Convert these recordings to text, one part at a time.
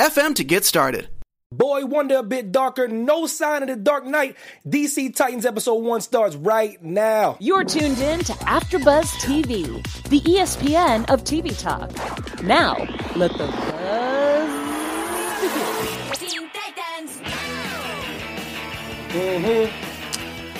FM to get started. Boy Wonder a bit darker, no sign of the Dark Knight. DC Titans episode one starts right now. You're tuned in to AfterBuzz TV, the ESPN of TV talk. Now, let the buzz begin. Titans. Mm-hmm.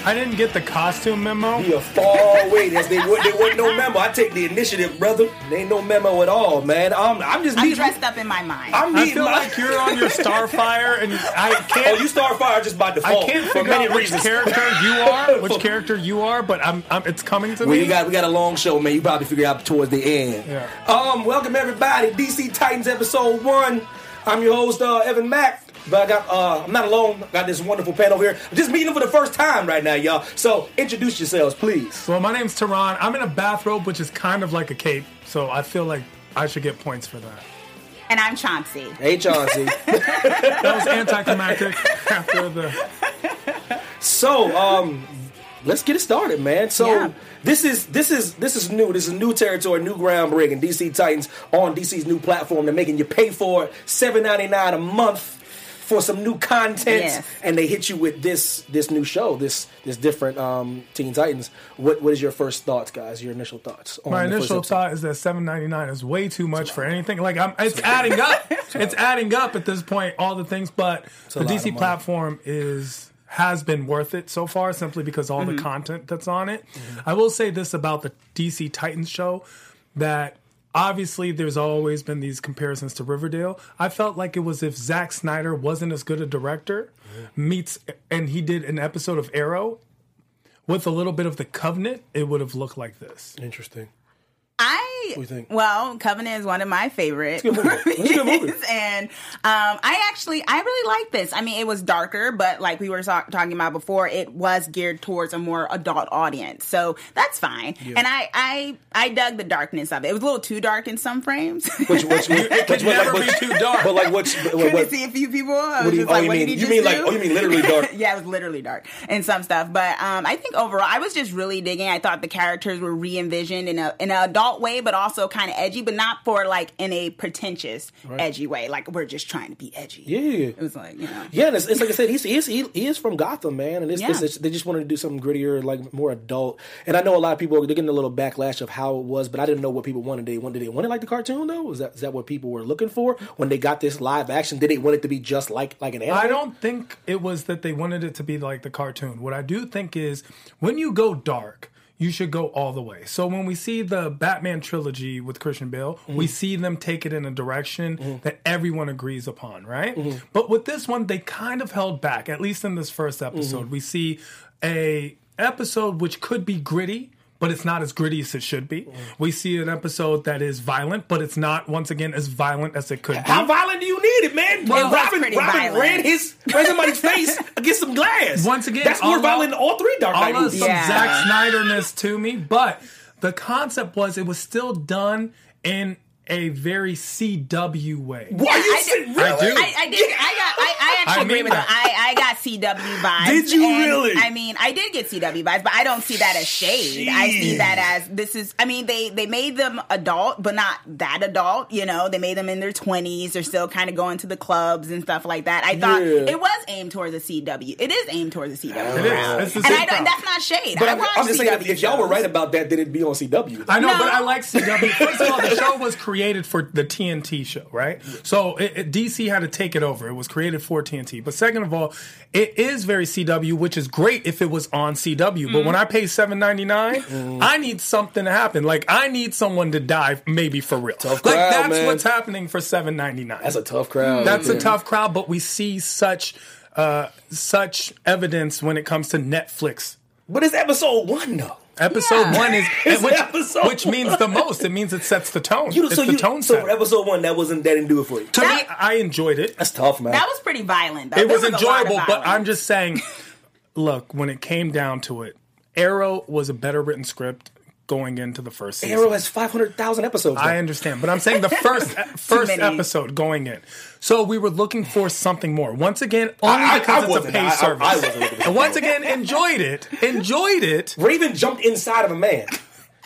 I didn't get the costume memo. You're far away. There's, they, there wasn't no memo. I take the initiative, brother. There ain't no memo at all, man. I'm, I'm just. I'm dressed up in my mind. I'm I feel my, like you're on your Starfire, and I can't. Oh, you Starfire just by default. I can't for figure many out which reasons. character you are, which character you are, but I'm, I'm it's coming to well, me. We got we got a long show, man. You probably figure out towards the end. Yeah. Um, welcome everybody. DC Titans episode one. I'm your host, uh, Evan Mack. But I got uh, I'm not alone. I got this wonderful panel here. I'm just meeting them for the first time right now, y'all. So introduce yourselves, please. Well, my name's Tehran. I'm in a bathrobe, which is kind of like a cape, so I feel like I should get points for that. And I'm Chauncey. Hey, Chauncey. that was anticlimactic after the. So, um, let's get it started, man. So. Yeah. This is this is this is new. This is new territory, new groundbreaking. DC Titans on DC's new platform. They're making you pay for it, seven ninety nine a month for some new content, Yes. and they hit you with this this new show, this this different um, Teen Titans. What what is your first thoughts, guys? Your initial thoughts? On My the first initial episode? thought is that seven ninety nine is way too much for anything. Like I'm, it's adding up. It's adding up at this point. All the things, but the a lot of DC platform is has been worth it so far, simply because all Mm-hmm. the content that's on it. I will say this about the DC Titans show that. Obviously, there's always been these comparisons to Riverdale. I felt like it was if Zack Snyder wasn't as good a director, meets and he did an episode of Arrow with a little bit of the Covenant, it would have looked like this. Interesting. I do you think? well, Covenant is one of my favorite good movie. It's good movie. movies, and um, I actually I really like this. I mean, it was darker, but like we were so- talking about before, it was geared towards a more adult audience, so that's fine. And I I I dug the darkness of it. It was a little too dark in some frames. Which which It could never be too dark. But like what's what, Couldn't what, see a few people. I what was do you, just oh, like, you what mean did you just mean like do? oh you mean literally dark? yeah, it was literally dark and some stuff. But um, I think overall, I was just really digging. I thought the characters were re-envisioned in a in an adult way, but also kind of edgy, but not for like in a pretentious, edgy way. Like we're just trying to be edgy. Yeah. it was like you know. Yeah, it's, it's like I said, he's, he's he, he is from Gotham, man, and it's, Yeah. it's, it's- they just wanted to do something grittier, like more adult. And I know a lot of people they're getting a little backlash of how it was, but I didn't know what people wanted. They wanted they want it like the cartoon though? Is that is that what people were looking for when they got this live action? Did they want it to be just like like an anime? I don't think it was that they wanted it to be like the cartoon. What I do think is when you go dark, you should go all the way. So when we see the Batman trilogy with Christian Bale, mm-hmm. we see them take it in a direction mm-hmm. that everyone agrees upon, right? Mm-hmm. But with this one, they kind of held back. At least in this first episode, we see a episode which could be gritty. But it's not as gritty as it should be. We see an episode that is violent, but it's not once again as violent as it could be. How violent do you need it, man? Well, Robin, Robin violent. ran his ran somebody's face against some glass. Once again, that's more all violent than all three Dark Knight all of movies. some Yeah. Zack Snyderness to me, but the concept was it was still done in a very CW way. Why you I say did, really? I do. I, I did. I got. I, I actually I agree mean with that. him. I, I got CW vibes. Did you and, really? I mean, I did get CW vibes, but I don't see that as shade. I see that as this is. I mean, they they made them adult, but not that adult. You know, they made them in their twenties. They're still kind of going to the clubs and stuff like that. I thought Yeah. it was aimed towards the CW. It is aimed towards the CW. It is. crowd. It's the and I don't, that's not shade. But I I'm, watch I'm just saying, CW if, if y'all were right about that, then it'd be on CW. I know, No. but I like CW. First of all, the show was created for the TNT show, right? So it, it- DC had to take it over. It was created for TNT. But second of all, it is very CW, which is great if it was on CW. But when I pay seven ninety nine, I need something to happen. Like I need someone to die, maybe for real. Tough like crowd, that's man. what's happening for seven ninety nine. That's a tough crowd. That's right a tough crowd, but we see such uh, such evidence when it comes to Netflix. But it's episode one though. Episode Yeah. one is It's which, episode which means the most. It means it sets the tone. You, it's so the you, tone so set. for episode one, that wasn't that didn't do it for you. to That- me, I enjoyed it. That's tough, man. That was pretty violent. Though. It There was a lot of enjoyable, but violence. I'm just saying. Look, when it came down to it, Arrow was a better written script going into the first season. Arrow has five hundred thousand episodes. I understand, but I'm saying the first uh, first episode going in. So we were looking for something more. Once again, only I- I- because I it's a paid I- I- service. I and once again, enjoyed it. Enjoyed it. Raven jumped inside of a man.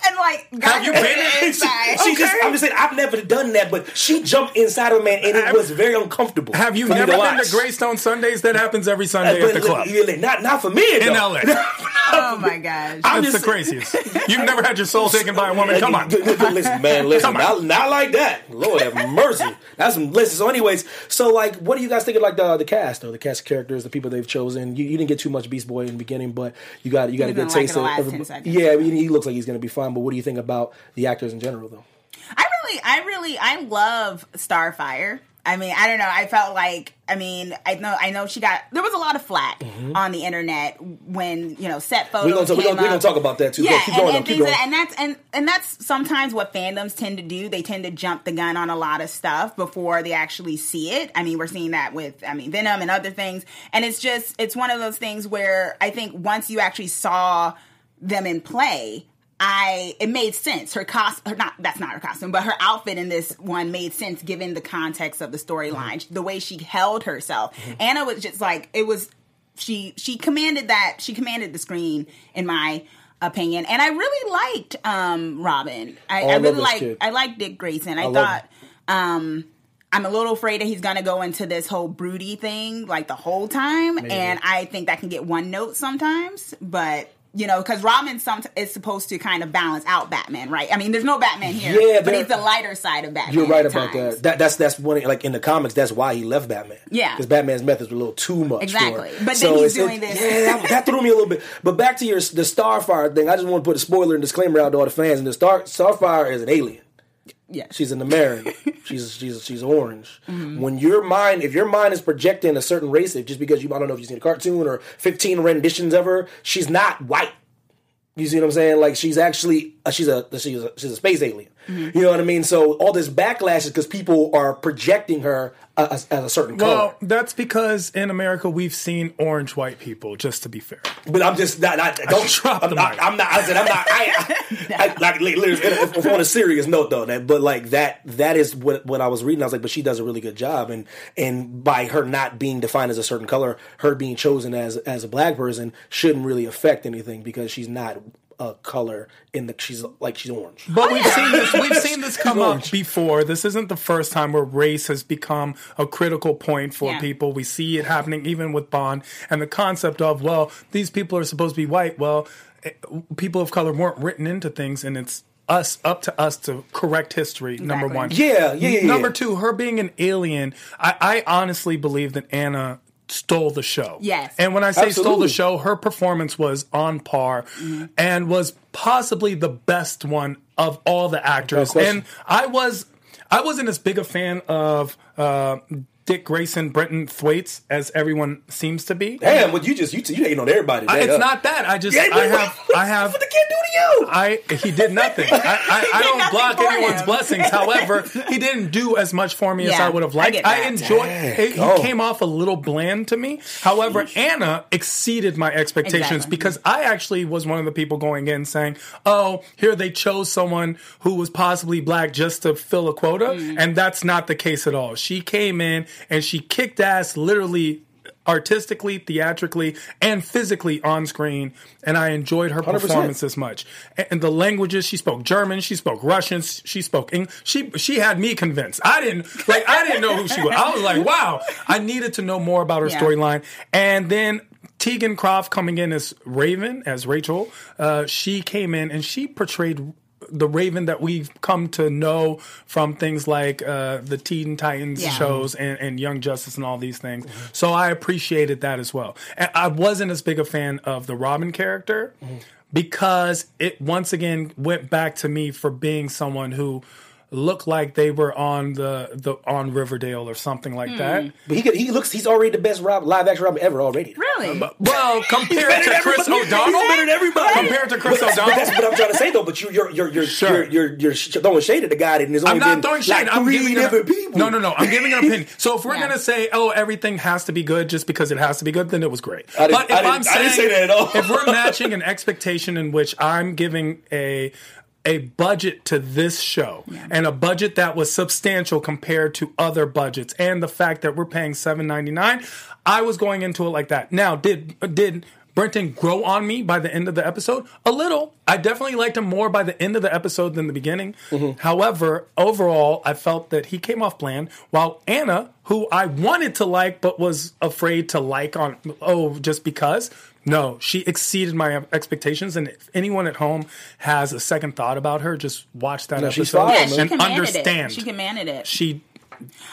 And like got Have you her been in- inside. She just, Okay. I'm just saying, I've never done that, but she jumped inside of a man, and it Have- was very uncomfortable. Have you for never to been watch. to Greystone Sundays? That happens every Sunday But at the club li- Not, not for me in. LA. oh my gosh. I'm That's the craziest. You've never had your soul taken by a woman. Come on. listen, man, listen, Come on. not, not like that. Lord have mercy. That's some listen. So, anyways, so like, what do you guys think of like the the cast or the cast characters, the people they've chosen? You, you didn't get too much Beast Boy in the beginning, but you got you got a good been like taste of last everybody- 10 seconds. Yeah, I mean, he looks like he's going to be fine. But what do you think about the actors in general, though? I really, I really, I love Starfire. I mean, I don't know. I felt like, I mean, I know, I know she got. There was a lot of flack mm-hmm. on the internet when you know set photos. We're gonna, talk- we're gonna, we're gonna talk about that too. Yeah, Go, keep and, going. and, keep going. and that's and and that's sometimes what fandoms tend to do. They tend to jump the gun on a lot of stuff before they actually see it. I mean, we're seeing that with I mean Venom and other things, and it's just it's one of those things where I think once you actually saw them in play. I it made sense. Her cost, her not that's not her costume, but her outfit in this one made sense given the context of the storyline, the way she held herself. Anna was just like it was. She she commanded that. She commanded the screen in my opinion, and I really liked um Robin. I, I I really like. I liked Dick Grayson. I, love thought. um I'm a little afraid that he's gonna go into this whole broody thing like the whole time, and I think that can get one note sometimes. But you know, because Robin some is supposed to kind of balance out Batman, right? I mean, there's no Batman here, Yeah, but he's the lighter side of Batman. You're right about times. that. that. That's that's one like in the comics. That's why he left Batman. Yeah. because Batman's methods were a little too much. Exactly. But then he's doing it- this- Yeah, that, that threw me a little bit. But back to your the Starfire thing. I just want to put a spoiler and disclaimer out to all the fans. And the Star Starfire is an alien. Yeah. She's an American. she's she's she's orange. Mm-hmm. When your mind, if your mind is projecting a certain race, if just because you I don't know if you've seen a cartoon or fifteen renditions of her, she's not white. You see what I'm saying? Like she's actually she's a she's a she's a space alien. Mm-hmm. You know what I mean? So all this backlash is because people are projecting her uh, as, as a certain color. Well, that's because in America we've seen orange white people. Just to be fair, But I'm just not. not don't. dropped I'm the not, mic. I'm not. I said I'm not. I, I, I like literally, if, if on a serious note though. That, but like that. That is what what I was reading. I was like, but she does a really good job, and and by her not being defined as a certain color, her being chosen as as a black person shouldn't really affect anything because she's not a color in the. She's like she's orange. but we've seen this. We've seen this come up before. This isn't the first time where race has become a critical point for Yeah. people. We see it happening even with Bond and the concept of well, these people are supposed to be white. Well, eh, people of color weren't written into things, and it's us up to us to correct history. Number one, Yeah, yeah, yeah, Number yeah. two, her being an alien. I, I honestly believe that Anna stole the show. Yes. And when I say stole the show, her performance was on par and was possibly the best one of all the actors. And I was I wasn't as big a fan of uh, Dick Grayson, Brenton Thwaites as everyone seems to be. Damn, what you just you you hating on everybody? I- it's huh? not that. I just Yeah, I have what- I have What the kid do to you? I he did nothing. I, I, I don't nothing block anyone's him. blessings. However, he didn't do as much for me as I would have liked. get I, that. enjoyed. Dang, He, he oh. came off a little bland to me. However, Anna exceeded my expectations Exactly. because I actually was one of the people going in saying, "Oh, here they chose someone who was possibly black just to fill a quota," Mm. and that's not the case at all. She came in and she kicked ass, literally artistically, theatrically, and physically on screen, and I enjoyed her 100%. performance as much. And, and the languages she spoke German, she spoke Russian, she spoke English. She she had me convinced. I didn't like I didn't know who she was. I was like, wow, I needed to know more about her Yeah. storyline. And then Teagan Croft coming in as Raven, as Rachel, uh, she came in and she portrayed the Raven that we've come to know from things like uh, the Teen Titans Yeah. shows and, and Young Justice and all these things. So I appreciated that as well. And I wasn't as big a fan of the Robin character because it once again went back to me for being someone who look like they were on the, the on Riverdale or something like that. Hmm. But he could, he looks he's already the best Rob, live action Robin ever already. Really? Uh, well, compared to Chris. O'Donnell, He's better than everybody. compared to Chris But, but O'Donnell, that's what I'm trying to say though. But you, you're you're you're Sure. you're, you're, you're throwing shade at the guy, and there's only I'm not been throwing shade. like I'm giving different an, people. No, no, no. I'm giving an opinion. So if we're Yeah. gonna say, oh, everything has to be good just because it has to be good, then it was great. I didn't- but if I didn't- am I saying, didn't say that at all. if we're matching an expectation in which I'm giving a a budget to this show and a budget that was substantial compared to other budgets and the fact that we're paying 7.99 I was going into it like that. Now, did did Brenton grow on me by the end of the episode? A little. I definitely liked him more by the end of the episode than the beginning. Mm-hmm. However, overall, I felt that he came off bland, while Anna, who I wanted to like but was afraid to like on oh just because. No, she exceeded my expectations, and if anyone at home has a second thought about her, just watch that No, episode fire, yeah, man. she and commanded understand. it. She commanded it. She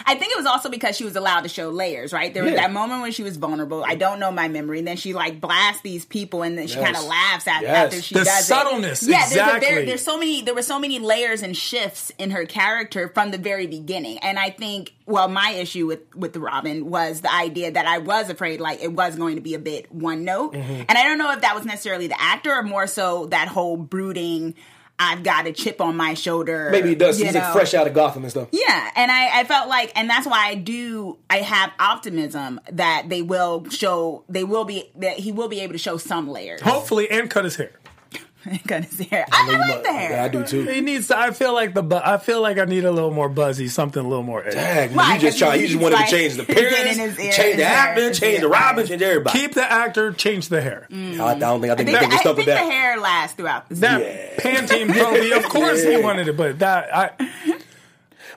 I think it was also because she was allowed to show layers, right? There was Yeah. that moment when she was vulnerable. I don't know my memory. And then she like blasts these people, and then she Yes. kind of laughs at Yes. after she The does subtleness, it. Yeah, there's, a, there, there's so many. There were so many layers and shifts in her character from the very beginning. And I think, well, my issue with with Robin was the idea that I was afraid like it was going to be a bit one note, Mm-hmm. and I don't know if that was necessarily the actor or more so that whole brooding. I've got a chip on my shoulder. Maybe he does. you He's like fresh out of Gotham and stuff. Yeah, and I, I felt like, and that's why I do. I have optimism that they will show. They will be that he will be able to show some layers. hopefully and cut his hair. Cut his hair. I, I, like might- the hair. Yeah, I do too. He needs. To, I feel like the. bu- I feel like I need a little more buzzy, something a little more. edgy. Dang, Why? you just 'Cause try. You he's just wanted like- to change the getting appearance, his ear- change the his hair, acting, his change the hair. Robin, change everybody. Keep the actor, change the hair. Mm-hmm. I, I don't think I think I they think, think I stuff think with the hair lasts throughout the That Yeah. Pantene Pro, of course he wanted it, but that I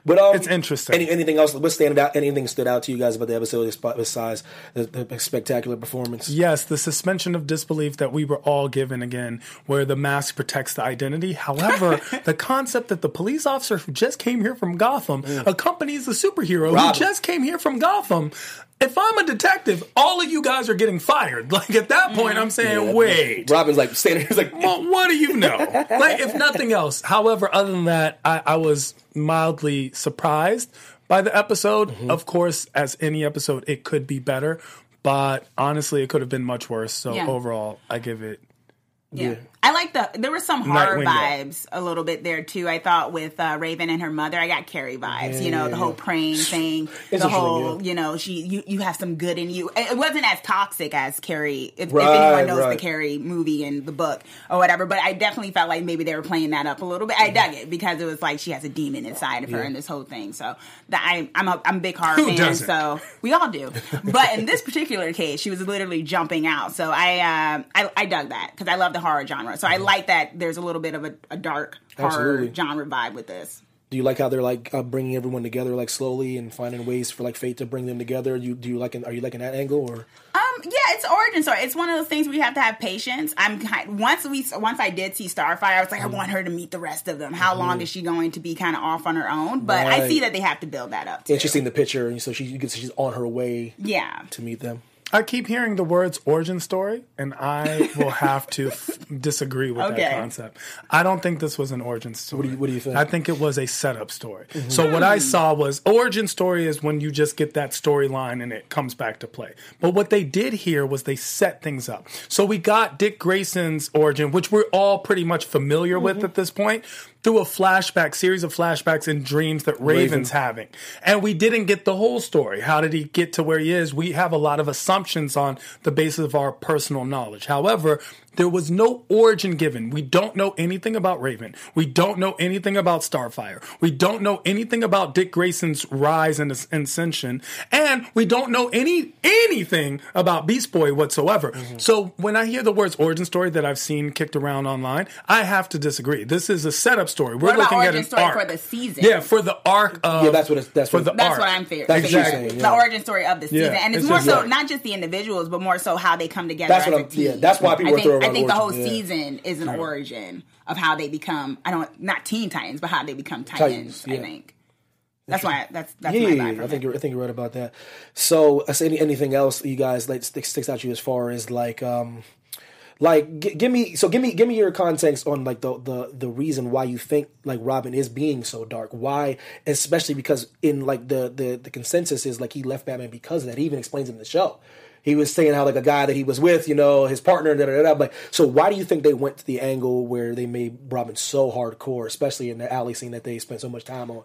But um, It's interesting. Any, anything else? What standing out? Anything stood out to you guys about the episode besides the, the spectacular performance? Yes, the suspension of disbelief that we were all given again, where the mask protects the identity. However, the concept that the police officer who just came here from Gotham accompanies the superhero Robin. who just came here from Gotham. If I'm a detective, all of you guys are getting fired. Like at that point, I'm saying, wait. Robin's like standing. He's like, Well, what do you know? like, if nothing else. However, other than that, I, I was mildly surprised by the episode. Mm-hmm. Of course, as any episode, it could be better, but honestly, it could have been much worse. So Yeah. overall, I give it. Yeah. I like the there were some horror yeah. vibes a little bit there too. I thought with uh, Raven and her mother, I got Carrie vibes. you know, Yeah, the yeah, whole praying thing, the whole yeah. you know, she you, you have some good in you. It wasn't as toxic as Carrie. If, if anyone knows the. Carrie movie and the book or whatever, but I definitely felt like maybe they were playing that up a little bit. I dug it because it was like she has a demon inside of her Yeah. and this whole thing. So that I I'm a I'm a big horror Who fan. doesn't? So we all do. But in this particular case, she was literally jumping out. So I uh, I, I dug that because I love the horror genre. So I like that there's a little bit of a, a dark horror Absolutely. genre vibe with this. do you like how they're like uh, bringing everyone together like slowly and finding ways for like fate to bring them together? You do you like? Are you liking that angle or? Um, yeah, it's origin story. It's one of those things where you have to have patience. I'm kind once we once I did see Starfire, I was like, I want her to meet the rest of them. How long is she going to be kind of off on her own? But I see that they have to build that up. Too. And she's seen the picture, and so she you can see she's on her way Yeah. to meet them. I keep hearing the words origin story, and I will have to f- disagree with Okay. that concept. I don't think this was an origin story. do you- what do you think? I think it was a setup story. Mm-hmm. So what I saw was origin story is when you just get that storyline and it comes back to play. But what they did here was they set things up. So we got Dick Grayson's origin, which we're all pretty much familiar with mm-hmm. at this point. Through a flashback, series of flashbacks and dreams that Raven's having. And we didn't get the whole story. How did he get to where he is? We have a lot of assumptions on the basis of our personal knowledge. However, there was no origin given. We don't know anything about Raven. We don't know anything about Starfire. We don't know anything about Dick Grayson's rise and ascension. And we don't know any anything about Beast Boy whatsoever. Mm-hmm. So when I hear the words origin story that I've seen kicked around online, I have to disagree. This is a setup story. We're What about looking at origin an story arc. for the season? Yeah, for the arc of Yeah, that's what it's- that's for what- the That's arc. what I'm fearing. That's what you're Figuring. saying, The origin story of the season, Yeah, and it's, it's more just so like- not just the individuals, but more so how they come together. That's as what a I'm- team. yeah, that's why people I are think, throwing I think the whole yeah. season is an origin of how they become. I don't not Teen Titans, but how they become Titans. Titans, yeah. I think that's why that's that's Yeah, my yeah, I think you're, I think you're right about that. So, say any, anything else you guys like stick, sticks out to you as far as like um Like, g- give me so give me give me your context on like the the the reason why you think like Robin is being so dark. Why, especially because in like the the the consensus is like he left Batman because of that. He even explains it in the show. He was saying how like a guy that he was with, you know, his partner, da da da. So why do you think they went to the angle where they made Robin so hardcore, especially in the alley scene that they spent so much time on?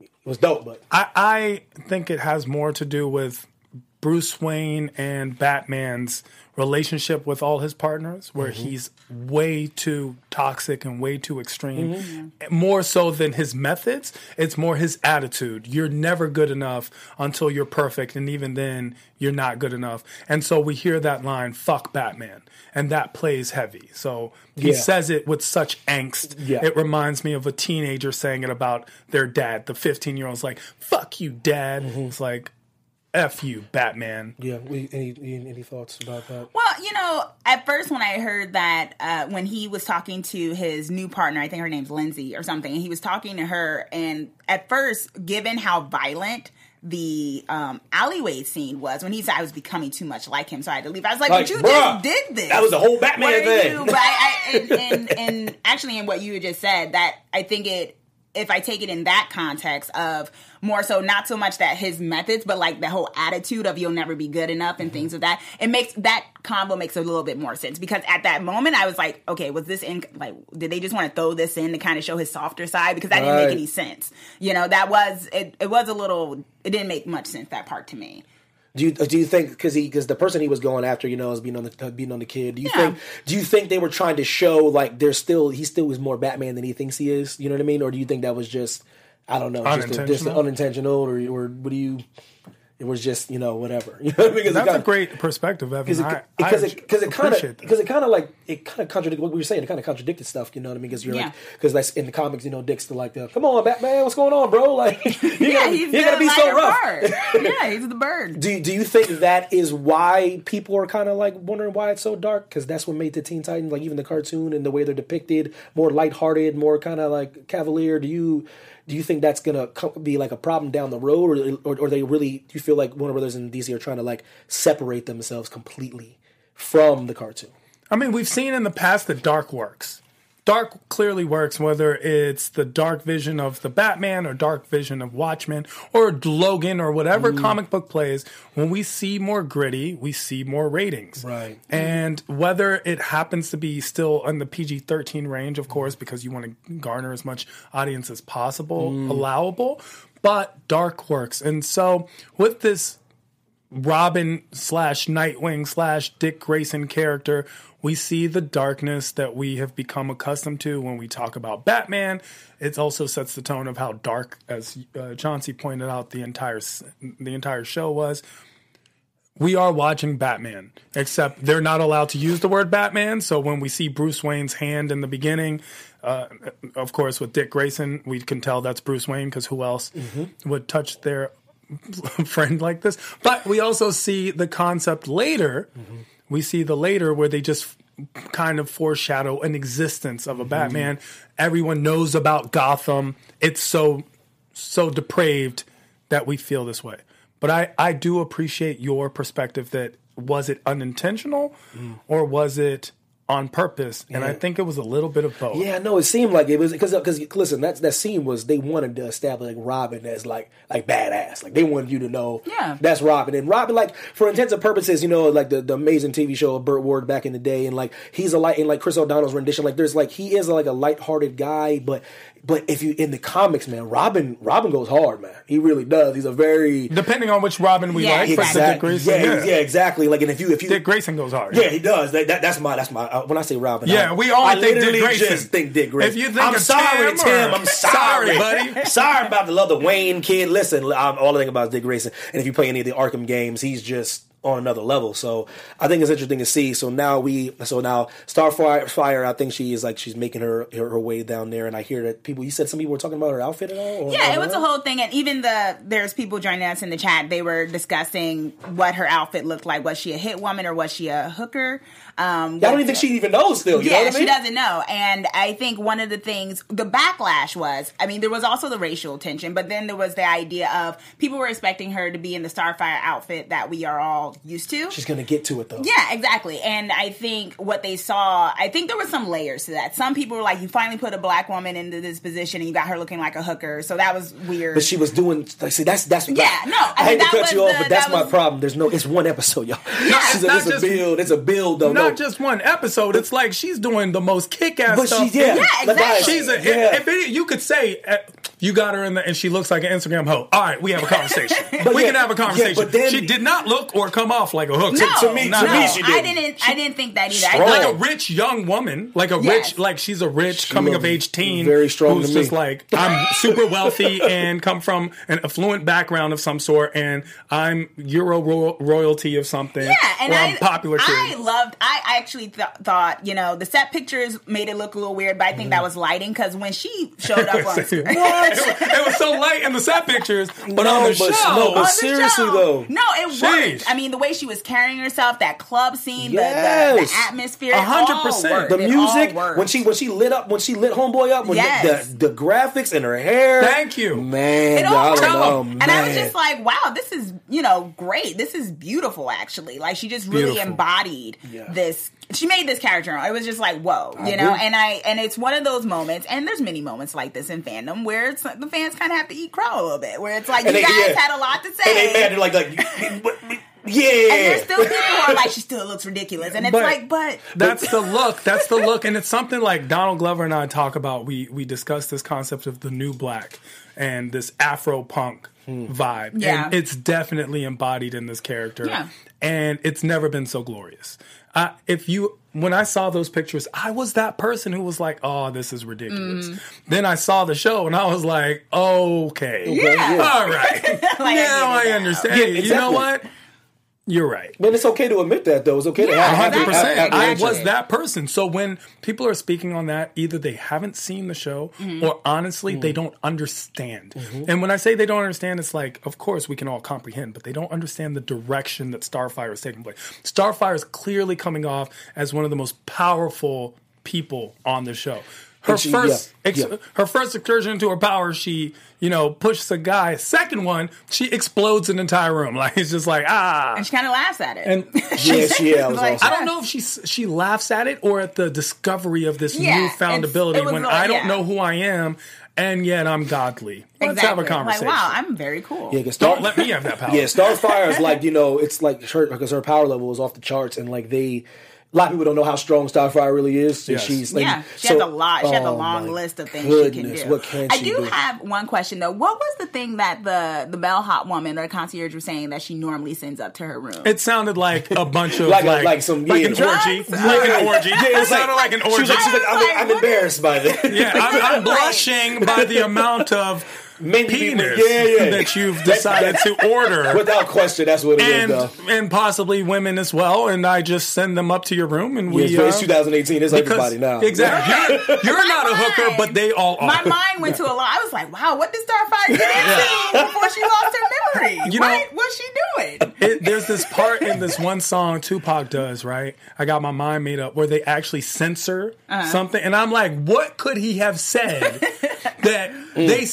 It was dope, but I, I think it has more to do with Bruce Wayne and Batman's relationship with all his partners, where mm-hmm. he's way too toxic and way too extreme. Mm-hmm. More so than his methods, it's more his attitude. You're never good enough until you're perfect, and even then, you're not good enough. And so we hear that line, fuck Batman. And that plays heavy. So he Yeah. says it with such angst. Yeah. It reminds me of a teenager saying it about their dad. The 15 year old's like, fuck you, dad. Mm-hmm. It's like, F you, Batman. yeah. we- Any any, any thoughts about that? Well, you know, at first when I heard that, uh, when he was talking to his new partner, I think her name's Lindsay or something, and he was talking to her, and at first, given how violent the um, alleyway scene was, when he said I was becoming too much like him, so I had to leave. I was like, Like, but you bruh, just did this. that was the whole Batman What thing. you- But I, I and, and, and actually, in what you had just said, that I think it. If I take it in that context of more so not so much that his methods, but like the whole attitude of you'll never be good enough and mm-hmm. things of that, it makes that combo makes a little bit more sense because at that moment I was like, okay, was this in like did they just want to throw this in to kind of show his softer side because that didn't make any sense. You know, that was it. It was a little. It didn't make much sense that part to me. Do you do you think because he because the person he was going after you know is being on the being on the kid? Do you Yeah. think do you think they were trying to show like there's still he still is more Batman than he thinks he is? You know what I mean? Or do you think that was just I don't know, just, a, just Unintentional? unintentional, or or what do you? It was just you know whatever. You know what I mean? 'Cause That's kinda- a great perspective, Evan. because it, because it because it kind of appreciate because it kind of like it kind of contradicted what we were saying. It kind of contradicted stuff. You know what I mean? Because you're Yeah. like because that's in the comics. You know, Dick's still like the come on Batman, what's going on, bro? Like you Yeah, gotta, he's you gotta be so rough. yeah, he's the bird. Do do you think that is why people are kind of like wondering why it's so dark? Because that's what made the Teen Titans, like even the cartoon and the way they're depicted, more lighthearted, more kind of like cavalier. Do you do you think that's gonna be like a problem down the road, or, or or they really do you feel like Warner Brothers and DC are trying to like separate themselves completely from the cartoon? I mean, we've seen in the past that dark works. Dark clearly works, whether it's the dark vision of the Batman or dark vision of Watchmen or Logan or whatever Mm. comic book plays. When we see more gritty, we see more ratings. Right. And whether it happens to be still in the PG 13 range, of course, because you want to garner as much audience as possible, Mm. allowable, but dark works. And so with this Robin slash Nightwing slash Dick Grayson character, we see the darkness that we have become accustomed to when we talk about Batman. It also sets the tone of how dark, as uh, Chauncey pointed out, the entire the entire show was. We are watching Batman, except they're not allowed to use the word Batman. So when we see Bruce Wayne's hand in the beginning, uh, of course, with Dick Grayson, we can tell that's Bruce Wayne because who else would touch their friend like this. But we also see the concept later. We see the later where they just kind of foreshadow an existence of a mm-hmm. Batman. Everyone knows about Gotham. It's so so depraved that we feel this way. But I I do appreciate your perspective that was it unintentional mm. or was it on purpose? And I think it was a little bit of both. Yeah, no, it seemed like it was because because listen, that that scene was they wanted to establish like Robin as like like badass, like they wanted you to know, Yeah. that's Robin. And Robin, like for intents and purposes, you know, like the, the amazing TV show of Burt Ward back in the day, and like he's a light, and like Chris O'Donnell's rendition, like there's like he is like a light-hearted guy, but but if you in the comics, man, Robin Robin goes hard, man. He really does. He's a very Depending on which Robin we Yeah, like, for exactly. Dick Grayson, yeah, yeah. yeah, exactly. Like, and if you if you Dick Grayson goes hard. yeah, he does. That, that, that's my. That's my. Uh, when I say Robin, Yeah, I, we all I think Dick literally Grayson. Just think Dick Grayson. If you think I'm of sorry, Tim Tim. I'm sorry, Sorry, buddy. sorry about the love the Wayne kid. Listen, I'm, all I think about is Dick Grayson. And if you play any of the Arkham games, he's just on another level. So I think it's interesting to see. So now we. So now Starfire, Fire. I think she is like she's making her her, her way down there. And I hear that people. You said some people were talking about her outfit at all. or- Yeah, or it was a whole thing, and even the there's people joining us in the chat. They were discussing what her outfit looked like. Was she a hit woman or was she a hooker? Um, I don't even think she even knows still. You yeah, know what I mean? she doesn't know. And I think one of the things, the backlash was, I mean, there was also the racial tension, but then there was the idea of people were expecting her to be in the Starfire outfit that we are all used to. She's gonna get to it though. Yeah, exactly. And I think what they saw, I think there were some layers to that. Some people were like, you finally put a black woman into this position and you got her looking like a hooker. So that was weird. But she was doing. Like, see, that's that's. Yeah, no, I I, mean, hate to cut you off, the- but that's that my problem. There's no. It's one episode, y'all. Yeah, it's, a, it's a build. It's a build, though. Not just one episode. It's like she's doing the most kick-ass But stuff. she, yeah, Yeah, exactly. She's a. yeah. If it, you could say uh, you got her in the, and she looks like an Instagram hoe. All right, we have a conversation. But we yeah, can have a yeah, conversation. but then- she did not look or come off like a hooker. no, to me- to no, me, she I didn't. didn't. I didn't think that either. Strong. like a rich young woman, like a Yes. rich, like she's a rich coming of age teen, very strong who's to me. just like I'm super wealthy and come from an affluent background of some sort, and I'm Euro ro- royalty of something. Yeah, and or I, I'm popular kid. I loved. I actually th- thought, you know, the set pictures made it look a little weird, but I think that mm. was lighting because when she showed up on It was, it was so light in the set pictures, but No, on the but- show, no, but seriously, show. though. no, it Sheesh. worked. I mean, the way she was carrying herself, that club scene, the, the, Yes. the atmosphere, A hundred percent. the music when she when she lit up when she lit homeboy up when Yes. the, the the graphics and her hair. Thank you. man. It all I worked. don't know, and I was just like, wow, this is, you know, great. This is beautiful, actually. Like, she just really Beautiful. embodied Yeah. this. She made this character. It was just like, whoa, I you know? agree. And I, and it's one of those moments, and there's many moments like this in fandom where it's the fans kind of have to eat crow a little bit, where it's like, And you they- guys yeah. had a lot to say. and they mad. They're like like what- yeah. And there's still people who are like, she still looks ridiculous. And it's But- like, but. That's the look. That's the look, and it's something like Donald Glover and I talk about. We we discuss this concept of the new black and this Afro punk vibe. Yeah. and it's definitely embodied in this character. Yeah. and it's never been so glorious. Uh, if you when I saw those pictures, I was that person who was like, "Oh, this is ridiculous." Mm. Then I saw the show, and I was like, "Okay, Yeah. all right, Like, now get it I understand." Yeah, You know what? You're right. Man, it's okay to admit that though. It's okay to Yeah, have, have, hundred have, percent. have, I have- was that person. So when people are speaking on that, either they haven't seen the show, Mm-hmm. or honestly, they don't understand. And when I say they don't understand, it's like, of course, we can all comprehend, but they don't understand the direction that Starfire is taking place. Starfire is clearly coming off as one of the most powerful people on the show. Her she- first, yeah, ex- yeah. her first excursion into her power, she, you know, pushes a guy. Second one, she explodes an entire room. Like it's just like ah. And she kind of laughs at it. And Yeah, she yeah, was Like. I don't know if she she laughs at it or at the discovery of this Yeah, newfound ability when like- I don't yeah. know who I am and yet I'm godly. Let's have a conversation. Like, wow, I'm very cool. Yeah, 'cause Star- don't let me have that power. Yeah, Starfire is like you know, it's like her because her power level is off the charts, and like they, a lot of people don't know how strong Starfire really is. And Yes. she's like, yeah, she so- has a lot. She has a oh long my list of things she can do. What can I she do do? have one question though. What was the thing that the the bellhop woman or the concierge was saying that she normally sends up to her room? It sounded like a bunch of Like like, like some- like yeah. an orgy, Drugs? like an orgy. Yeah, it it's sounded like, an She orgy. was like, she's like, I'm, Like, I'm what embarrassed by this. yeah, I'm, I'm blushing by the amount of Many people- penis yeah, yeah. that you've decided to order. Without question, that's what it is, and though. and possibly women as well, and I just send them up to your room, and we. Yeah, it's, it's uh, 2018. It's because- everybody now. Exactly. You're, you're not a hooker, but they all are. My mind went to a lot. I was like, wow, what did Starfire get into before she lost her memory? You know- what was she doing? It, there's this part in this one song Tupac does, right? I got my mind made up where they actually censor Uh-huh. something, and I'm like, what could he have said that Mm. they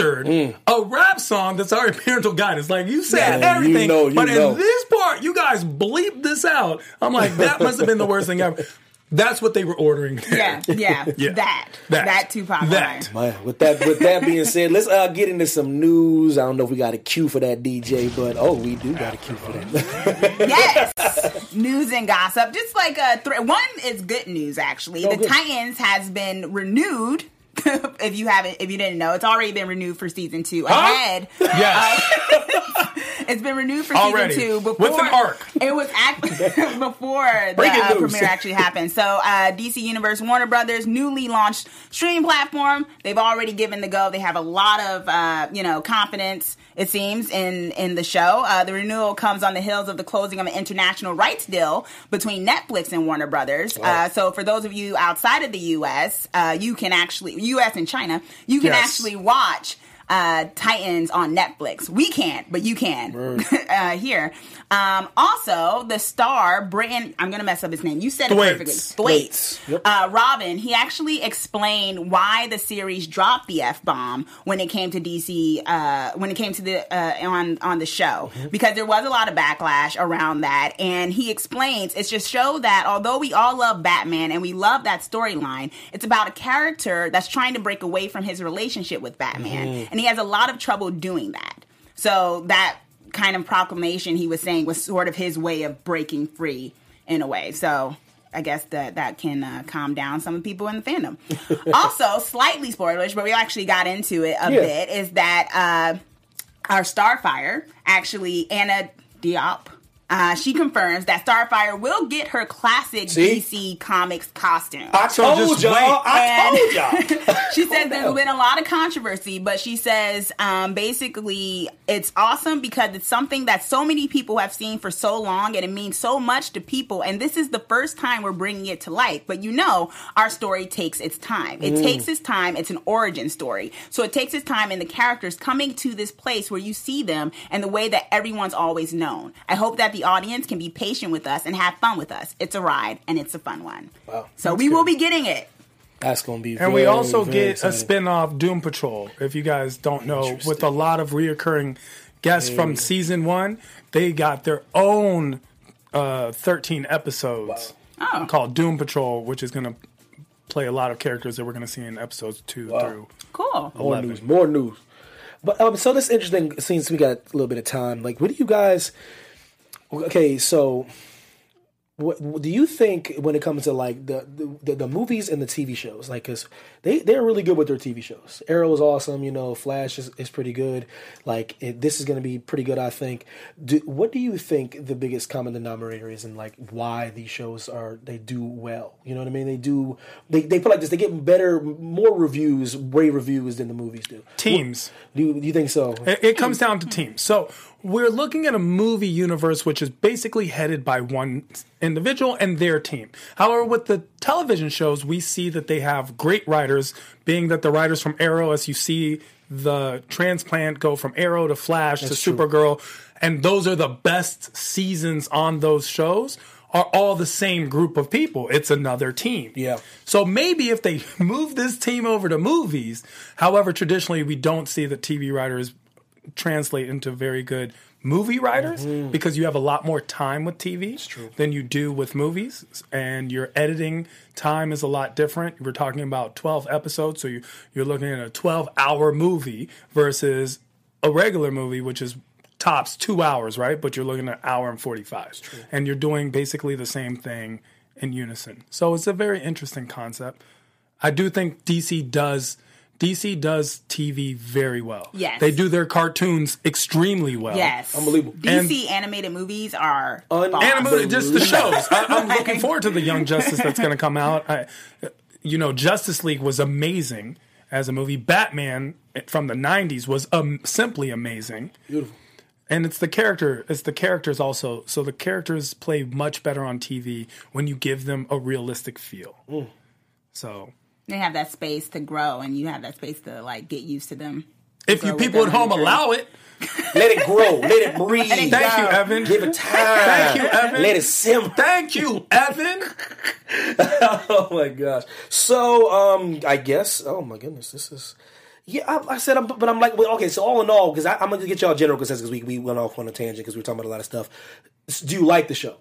censored a rap song that's already parental guidance? Like you said Yeah, you everything, know, you but know. in this part, you guys bleep this out. I'm like, that must have been the worst thing ever. That's what they were ordering. Yeah, yeah, Yeah. that, That. that, Tupac That. line. Man, with that with that being said, let's uh, get into some news. I don't know if we got a cue for that DJ, but oh, we do got a cue for that. yes news and gossip just like a th- one is good news actually Oh, the good. titans has been renewed if you haven't if you didn't know it's already been renewed for season two Huh? ahead Yes. Uh, it's been renewed for Already. season two before With an arc. it was act- before the uh, premiere actually happened. So uh, dc universe warner brothers newly launched streaming platform. They've already given the go. They have a lot of uh, you know confidence it seems in in the show. Uh, the renewal comes on the heels of the closing of an international rights deal between netflix and warner brothers. Uh, so for those of you outside of the us uh, you can actually us and china you can Yes. actually watch uh, Titans on Netflix. We can't, but you can uh, here. Um, also, the star Britton, I'm gonna mess up his name. You said Thwaites. it perfectly. Thwaites. Yep. Uh, Robin. He actually explained why the series dropped the f bomb when it came to DC. Uh, when it came to the uh, on on the show, because there was a lot of backlash around that, and he explains it's just show that although we all love Batman and we love that storyline, it's about a character that's trying to break away from his relationship with Batman, and he has a lot of trouble doing that. So that kind of proclamation he was saying was sort of his way of breaking free in a way. So I guess that that can uh, calm down some of the people in the fandom. also, slightly spoilers, but we actually got into it a Yeah. bit. Is that uh, our Starfire actually Anna Diop? Uh, she confirms that Starfire will get her classic See? DC Comics costume. I told just y'all. wait. I And- told y'all. she says there's been a lot of controversy, but she says um, basically it's awesome because it's something that so many people have seen for so long and it means so much to people. And this is the first time we're bringing it to life. But you know, our story takes its time. It takes its time. It's an origin story. So it takes its time and the characters coming to this place where you see them and the way that everyone's always known. I hope that the audience can be patient with us and have fun with us. It's a ride and it's a fun one. Wow. So we will be getting it. That's gonna be. And we also very get a exciting. spin-off Doom Patrol. If you guys don't know, with a lot of reoccurring guests from season one, they got their own uh, 13 episodes Oh. called Doom Patrol, which is going to play a lot of characters that we're going to see in episodes two through. Cool. More news, more news. But um, so this interesting. Since we got a little bit of time, like, what do you guys? Okay, so what, what do you think when it comes to like the the, the movies and the TV shows? Like, because they they're really good with their TV shows. Arrow is awesome. You know, Flash is, is pretty good. Like, it, this is going to be pretty good. I think. Do, what do you think the biggest common denominator is, and like why these shows are they do well? You know what I mean? They do. They they put like this. They get better, more reviews, way reviews than the movies do. Teams. Do you, do you think so? It, it comes down to teams. So we're looking at a movie universe which is basically headed by one individual and their team. However, with the television shows, we see that they have great writers, being that the writers from Arrow, as you see the transplant go from Arrow to Flash to true. Supergirl, and those are the best seasons on those shows. Are all the same group of people. It's another team. Yeah. So maybe if they move this team over to movies, however, traditionally we don't see the TV writers translate into very good movie writers because you have a lot more time with TV than you do with movies, and your editing time is a lot different. We're talking about 12 episodes, so you, you're looking at a 12 hour movie versus a regular movie, which is tops two hours, right? But you're looking at an hour and 45. And you're doing basically the same thing in unison. So it's a very interesting concept. I do think DC does DC does TV very well. Yes. They do their cartoons extremely well. Yes. Unbelievable. DC animated movies are Un- Animated, just the shows. I, I'm looking forward to the Young Justice that's going to come out. I, you know, Justice League was amazing as a movie. Batman from the '90s was um, simply amazing. Beautiful. And it's the character. It's the characters also. So the characters play much better on TV when you give them a realistic feel. Mm. So They have that space to grow, and you have that space to like get used to them. if you people at home allow it, Let it grow. Let it breathe. it thank you, Evan. Give it time. Thank you, Evan. Let it simmer. Thank you, Evan. oh my gosh. So, um, I guess. Oh my goodness, this is. Yeah, I, I said, I'm, but I'm like, well, okay. So all in all, because I'm gonna get y'all general consensus because we, we went off on a tangent because we were talking about a lot of stuff. S- Do you like the show?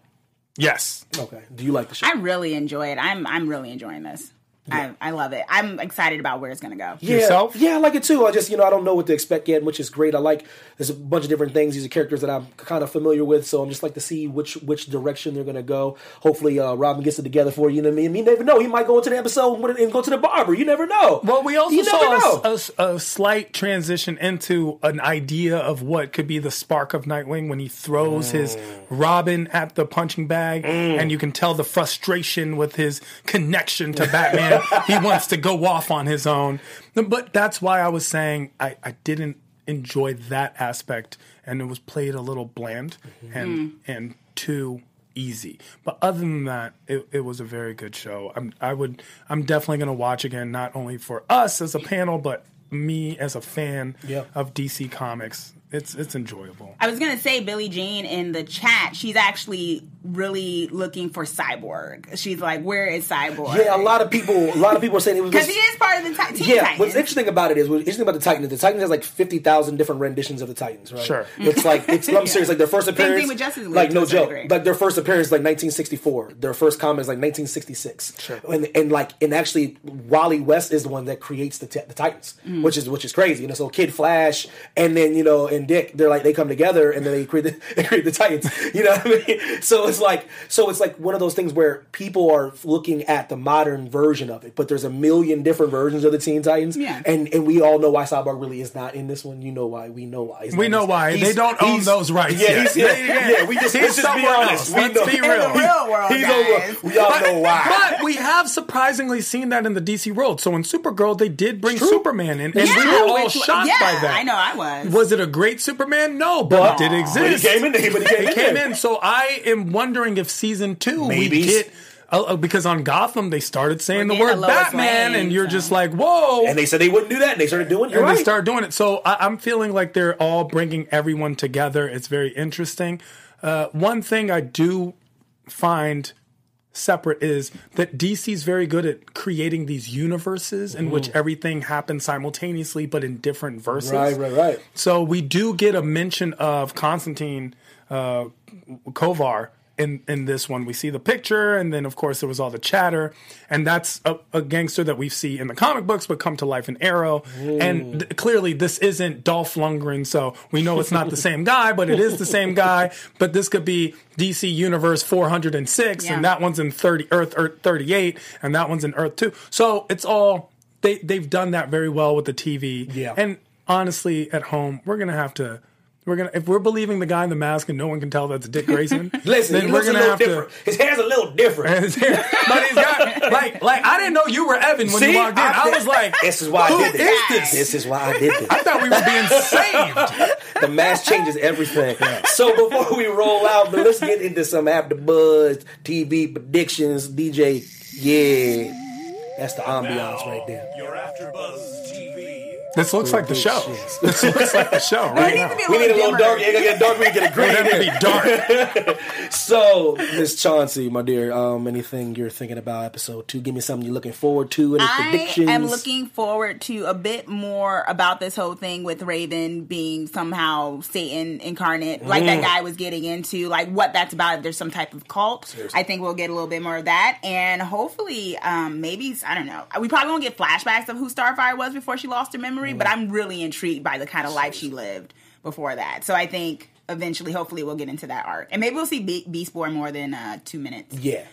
Yes. Okay. Do you like the show? I really enjoy it. I'm I'm really enjoying this. I, I love it. I'm excited about where it's gonna go. yeah, Yourself? Yeah, I like it too. I just, you know, I don't know what to expect yet, which is great. I like there's a bunch of different things. These are characters that I'm kind of familiar with, so I'm just like to see which which direction they're gonna go. Hopefully, uh, Robin gets it together for you. You know what I mean? You never know. He might go into the episode and go to the barber. You never know. Well, we also you saw know. a, a, a slight transition into an idea of what could be the spark of Nightwing when he throws his Robin at the punching bag, and you can tell the frustration with his connection to Batman. He wants to go off on his own. But that's why I was saying I, I didn't enjoy that aspect, and it was played a little bland mm-hmm. and hmm. and too easy. But other than that, it, it was a very good show. I'm I would I'm definitely going to watch again, not only for us as a panel, but me as a fan Yeah. of DC Comics, it's it's enjoyable. I was gonna say Billie Jean in the chat. She's actually really looking for Cyborg. She's like, "Where is Cyborg?" Yeah, a lot of people, a lot of people are saying it was because he is part of the ti- Teen Yeah, Titans. what's interesting about it is what's interesting about the Titans. The Titans has like fifty thousand different renditions of the Titans, right? Sure. It's like it's. I'm serious. Like their first thing appearance, with Justice League, like no joke. degree. Like their first appearance, is like 1964. Their first comic is like 1966. Sure. And and like and actually, Wally West is the one that creates the t- the Titans, Mm. which is which is crazy. You know, so Kid Flash and then you know and Dick, they're like they come together and then they create the, they create the Titans. You know what I mean? So it's like so it's like one of those things where people are looking at the modern version of it, but there's a million different versions of the Teen Titans. Yeah. And and we all know why Cyborg really is not in this one. You know why? We know why. We know why. He's- They don't own he's- those rights Yeah, yet. he's, yeah, yeah, We just he's let's just be honest. We Let's know. be in the real. real world, He's guys. over. We all know why. But we have surprisingly seen that in the DC world. So in Supergirl, they did bring true. Superman in, and yeah, we were all shocked yeah, by that. I know, I was. Was it a great Superman? No, but, But- it did but he exist. came in- but he came He in came in. So I am wondering if season two Maybe. we get. Uh, uh, because on Gotham they started saying We're the word Batman, Lane, and you're so. just like, whoa! And they said they wouldn't do that, and they started doing. it. And right. they start doing it. So I, I'm feeling like they're all bringing everyone together. It's very interesting. Uh, one thing I do find separate is that DC's very good at creating these universes in which everything happens simultaneously, but in different verses. Right, right, right. So we do get a mention of Constantine uh, Kovar in in this one. We see the picture, and then of course there was all the chatter, and that's a, a gangster that we see in the comic books, but come to life in Arrow. And th- clearly, this isn't Dolph Lundgren, so we know it's not the same guy, but it is the same guy. But this could be DC Universe 406, Yeah. and that one's in 30 Earth Earth 38, and that one's in Earth 2. So it's all they they've done that very well with the TV. Yeah. And honestly, at home, we're gonna have to. We're gonna if we're believing the guy in the mask and no one can tell that's Dick Grayson. Listen, then he we're looks gonna little have different. His hair's a little different. to. but he's got like like I didn't know you were Evan when See, you walked in. I, I- was like, This is why who I did is this. this? This is why I did this. I thought we were being saved. the mask changes everything. So before we roll out, but let's get into some AfterBuzz TV predictions. DJ, yeah, that's the ambiance right there. You're AfterBuzz TV. This looks like the show. This looks like the show right needs now. to be a We need a little little dark. dimmer. Yeah, get dark. We can get a It green. have to be dark. So, Miss Chauncey, my dear, um, anything you're thinking about episode two? Give me something you're looking forward to. Any I predictions? am looking forward to a bit more about this whole thing with Raven being somehow Satan incarnate, like Mm. that guy was getting into, like what that's about. If there's some type of cult, I think we'll get a little bit more of that, and hopefully, um, maybe I don't know. We probably won't get flashbacks of who Starfire was before she lost her memory, but Mm. I'm really intrigued by the kind of life she lived before that. So I think eventually, hopefully, we'll get into that arc, and maybe we'll see Be- Beast Boy more than uh, two minutes. Yeah,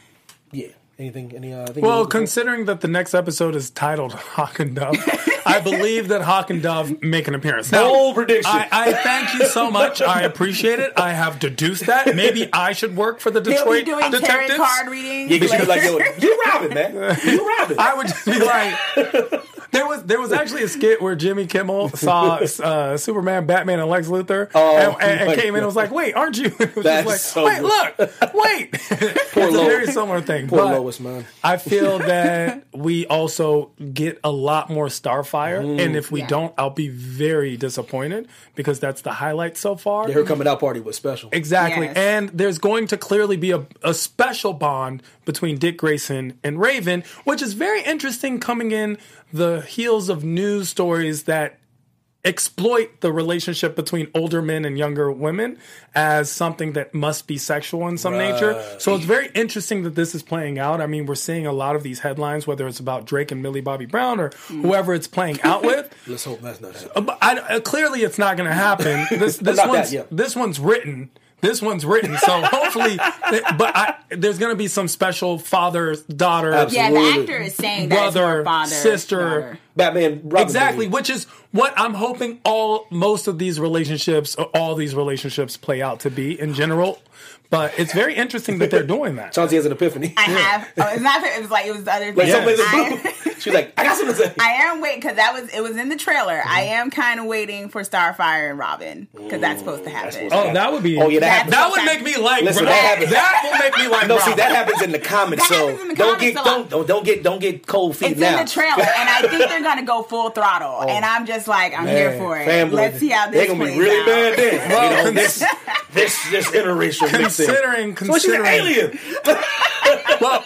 yeah. Anything? Any? Uh, thing Well, looking for? considering that the next episode is titled Hawk and Dove, I believe that Hawk and Dove make an appearance. Now, Bold prediction. I, I thank you so much. I appreciate it. I have deduced that. Maybe I should work for the He'll Detroit be doing tarot detectives. card readings. Yeah, 'cause you be like, later. yo, you Robin, man. You Robin. I would just be like, there was there was actually a skit where Jimmy Kimmel saw uh, Superman, Batman, and Lex Luthor, Oh, and, and- and my came in and was like, "Wait, aren't you?" It was That's just so like, good. "Wait, look, wait." it's a Lois. very similar thing. Poor but Lois, man. I feel that we also get a lot more Starfire, Mm. and if we Yeah. don't, I'll be very disappointed because that's the highlight so far. Her coming out party was special. Exactly. Yes. And there's going to clearly be a, a special bond between Dick Grayson and Raven, which is very interesting coming in the heels of news stories that exploit the relationship between older men and younger women as something that must be sexual in some nature. So it's very interesting that this is playing out. I mean, we're seeing a lot of these headlines, whether it's about Drake and Millie Bobby Brown or whoever it's playing out with. Let's hope that's not happening. But I, uh, clearly, it's not going to happen. This this Not that, yeah. this one's written. This one's written. So hopefully, but I, there's going to be some special father daughter. Yeah, the actor is saying that Brother, father, sister. daughter. Batman, Robin Exactly, baby. which is what I'm hoping all most of these relationships, all these relationships, play out to be in general. But it's very interesting that they're doing that. Chauncey has an epiphany. I have. Oh, it's not. It was like it was the other thing. like Yeah. somebody's I, She's like, I got something to say. I am waiting because that was it was in the trailer. I Mm-hmm. am kind of waiting for Starfire and Robin because that's supposed to happen. supposed to Oh, that would be. Oh, yeah, that happens. That would make me like. Listen, that happens. that will make me like No, see that happens in the comics. That so happens in the don't comics get a don't, don't don't get don't get cold feet It's now. in the trailer, and I think they're gonna go full throttle, and I'm just like, I'm here for it. fanboy, Let's see how this They're gonna plays be really out. bad then. Well, you know, cons- this this this interracial mixing. Considering, So she's an considering, alien. well,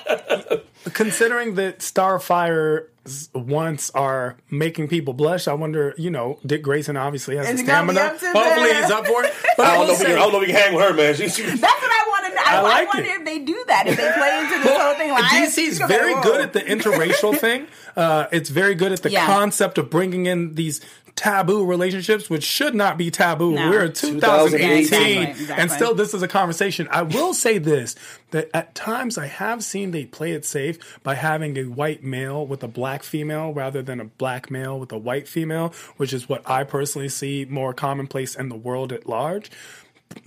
considering that Starfire once are making people blush, I wonder, you know, Dick Grayson obviously has Is the he gonna be stamina. Hopefully that? he's up for it. But I I, don't, know will if we can, I don't know if we can hang with her, man. She, she, That's what I want to know. I, I like I wonder it. if they do that. If they play into this whole thing like DC's you very whoa. good at the interracial thing. Uh, it's very good at the Yeah. concept of bringing in these taboo relationships, which should not be taboo. No. We're in 2018, Exactly, exactly. and still this is a conversation. I will say this: that at times I have seen they play it safe by having a white male with a black female rather than a black male with a white female, which is what I personally see more commonplace in the world at large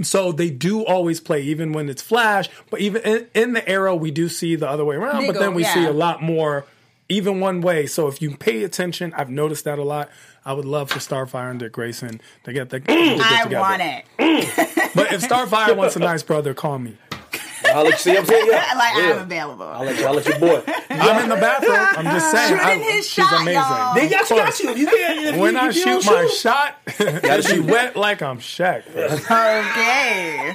so they do always play even when it's flash but even in, in the arrow we do see the other way around but then we see a lot more even one way so if you pay attention i've noticed that a lot i would love for starfire and dick grayson to get, the, to mm. get I together want it. Mm. but if starfire wants a nice brother call me I'll let you see. what I'm saying, yeah. Like yeah. I'm available. I'll let you. I'll let your boy. i'm in the bathroom i'm just saying Shooting I- his she's shot, amazing y'all. They got you. Got you. You can't. when I shoot my shot, Gotta she shoot. wet like I'm Shaq. Okay.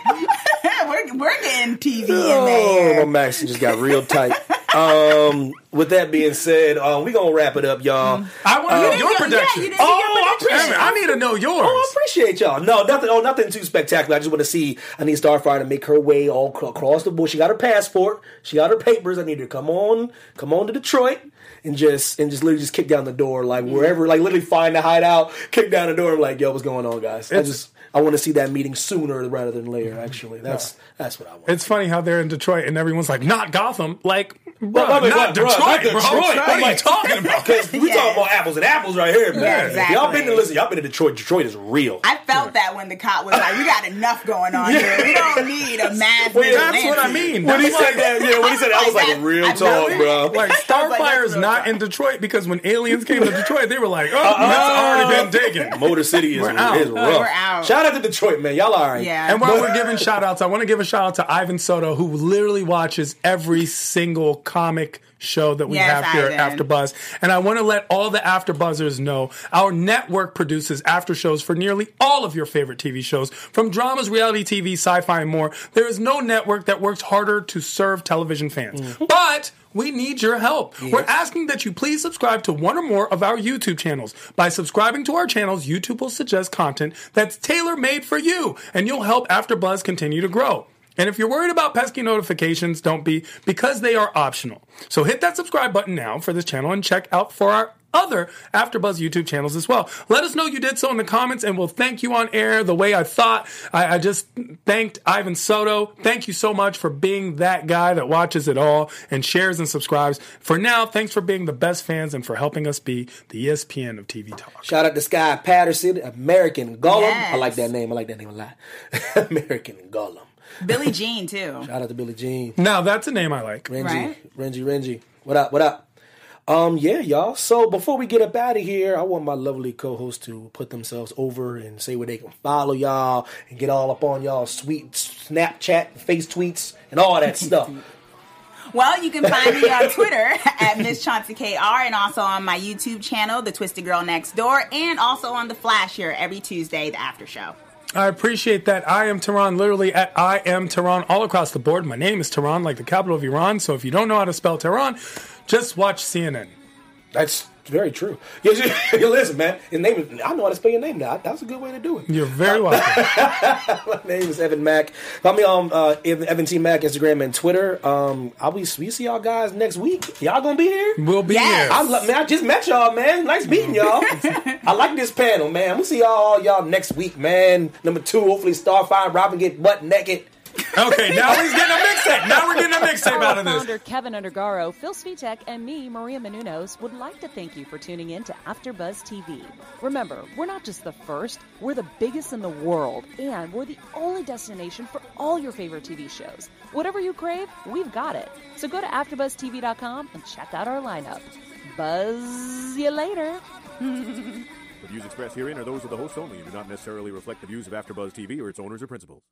we're, we're getting TV in Oh, there. my Max just got real tight. Um, with that being said, um, we gonna wrap it up, y'all. I want to know your Yeah, you didn't your Oh, I I need to know yours. Oh, I appreciate y'all. No, nothing. Oh, nothing too spectacular. I just want to see. I need Starfire to make her way all across the board. She got her passport. She got her papers. I need her to come on, come on to Detroit, and just and just literally just kick down the door, like wherever, like literally find the hideout, kick down the door. I'm like, yo, what's going on, guys? I just I want to see that meeting sooner rather than later. Actually, that's that's what I want. It's funny how they're in Detroit and everyone's like, not Gotham. Like, bro, I mean, not, bro, Detroit, not bro. Detroit. What are you talking about? Because we Yeah. talking about apples and apples right here, man. Yeah, If Y'all been to listen. Y'all been to Detroit. Detroit is real. I felt that when the cop was like, "We got enough going on here. We don't need a mass." Well, yeah, That's what I mean. when he That's said that, yeah, when he said that, I was like, Like, real talk, bro. Like like, Starfire is not in Detroit because when aliens came to Detroit, they were like, "Oh, uh-uh. that's already been taken." Motor City is, We're out. is rough. We're out. Shout out to Detroit, man. Y'all all right. Yeah. And while we're giving shout outs, I want to give a shout out to Ivan Soto, who literally watches every single comic show that we Yes, have here at AfterBuzz. And I want to let all the AfterBuzzers know our network produces after shows for nearly all of your favorite TV shows, from dramas, reality TV, sci-fi, and more. There is no network that works harder to serve television fans. Mm. But we need your help. We're asking that you please subscribe to one or more of our YouTube channels. By subscribing to our channels, YouTube will suggest content that's tailor made for you, and you'll help AfterBuzz continue to grow. And if you're worried about pesky notifications, don't be, because they are optional. So hit that subscribe button now for this channel and check out for our other AfterBuzz YouTube channels as well. Let us know you did so in the comments, and we'll thank you on air the way I thought. I, I just thanked Ivan Soto. Thank you so much for being that guy that watches it all and shares and subscribes. For now, thanks for being the best fans and for helping us be the ESPN of TV talk. Shout out to Sky Patterson, American Gollum. Yes. I like that name. I like that name a lot. American Gollum. Billie Jean too. Shout out to Billie Jean. Now that's a name I like. Renji, Right. Renji, Renji. What up? What up? Um, yeah, y'all. So before we get up out of here, I want my lovely co-hosts to put themselves over and say where they can follow y'all and get all up on y'all sweet Snapchat, face tweets, and all that stuff. Well, you can find me on Twitter at Miss Chauncey KR and also on my YouTube channel, The Twisted Girl Next Door, and also on The Flash here every Tuesday, the after show. I appreciate that. I am Tehran, literally at I am Tehran all across the board. My name is Tehran, like the capital of Iran. So if you don't know how to spell Tehran, just watch CNN. That's very true. Yes, you- listen, man. His name is. I know how to spell your name now. That's a good way to do it. You're very welcome. My name is Evan Mack. Follow me on uh, Evan Evan T Mack Instagram and Twitter. Um, I'll be. We see y'all guys next week. Y'all gonna be here? We'll be Yes. here. I lo- man, I just met y'all, man. Nice meeting y'all. I like this panel, man. We'll see y'all y'all next week, man. Number two, hopefully Starfire and Robin get butt naked. Okay, now he's getting a mixtape. Now we're getting a mixtape out of this. Founder Kevin Undergaro, Phil Svitek, and me, Maria Menounos, would like to thank you for tuning in to AfterBuzz TV. Remember, we're not just the first; we're the biggest in the world, and we're the only destination for all your favorite TV shows. Whatever you crave, we've got it. So go to AfterBuzzTV.com and check out our lineup. Buzz you later. The views expressed herein are those of the hosts only and do not necessarily reflect the views of AfterBuzz TV or its owners or principals.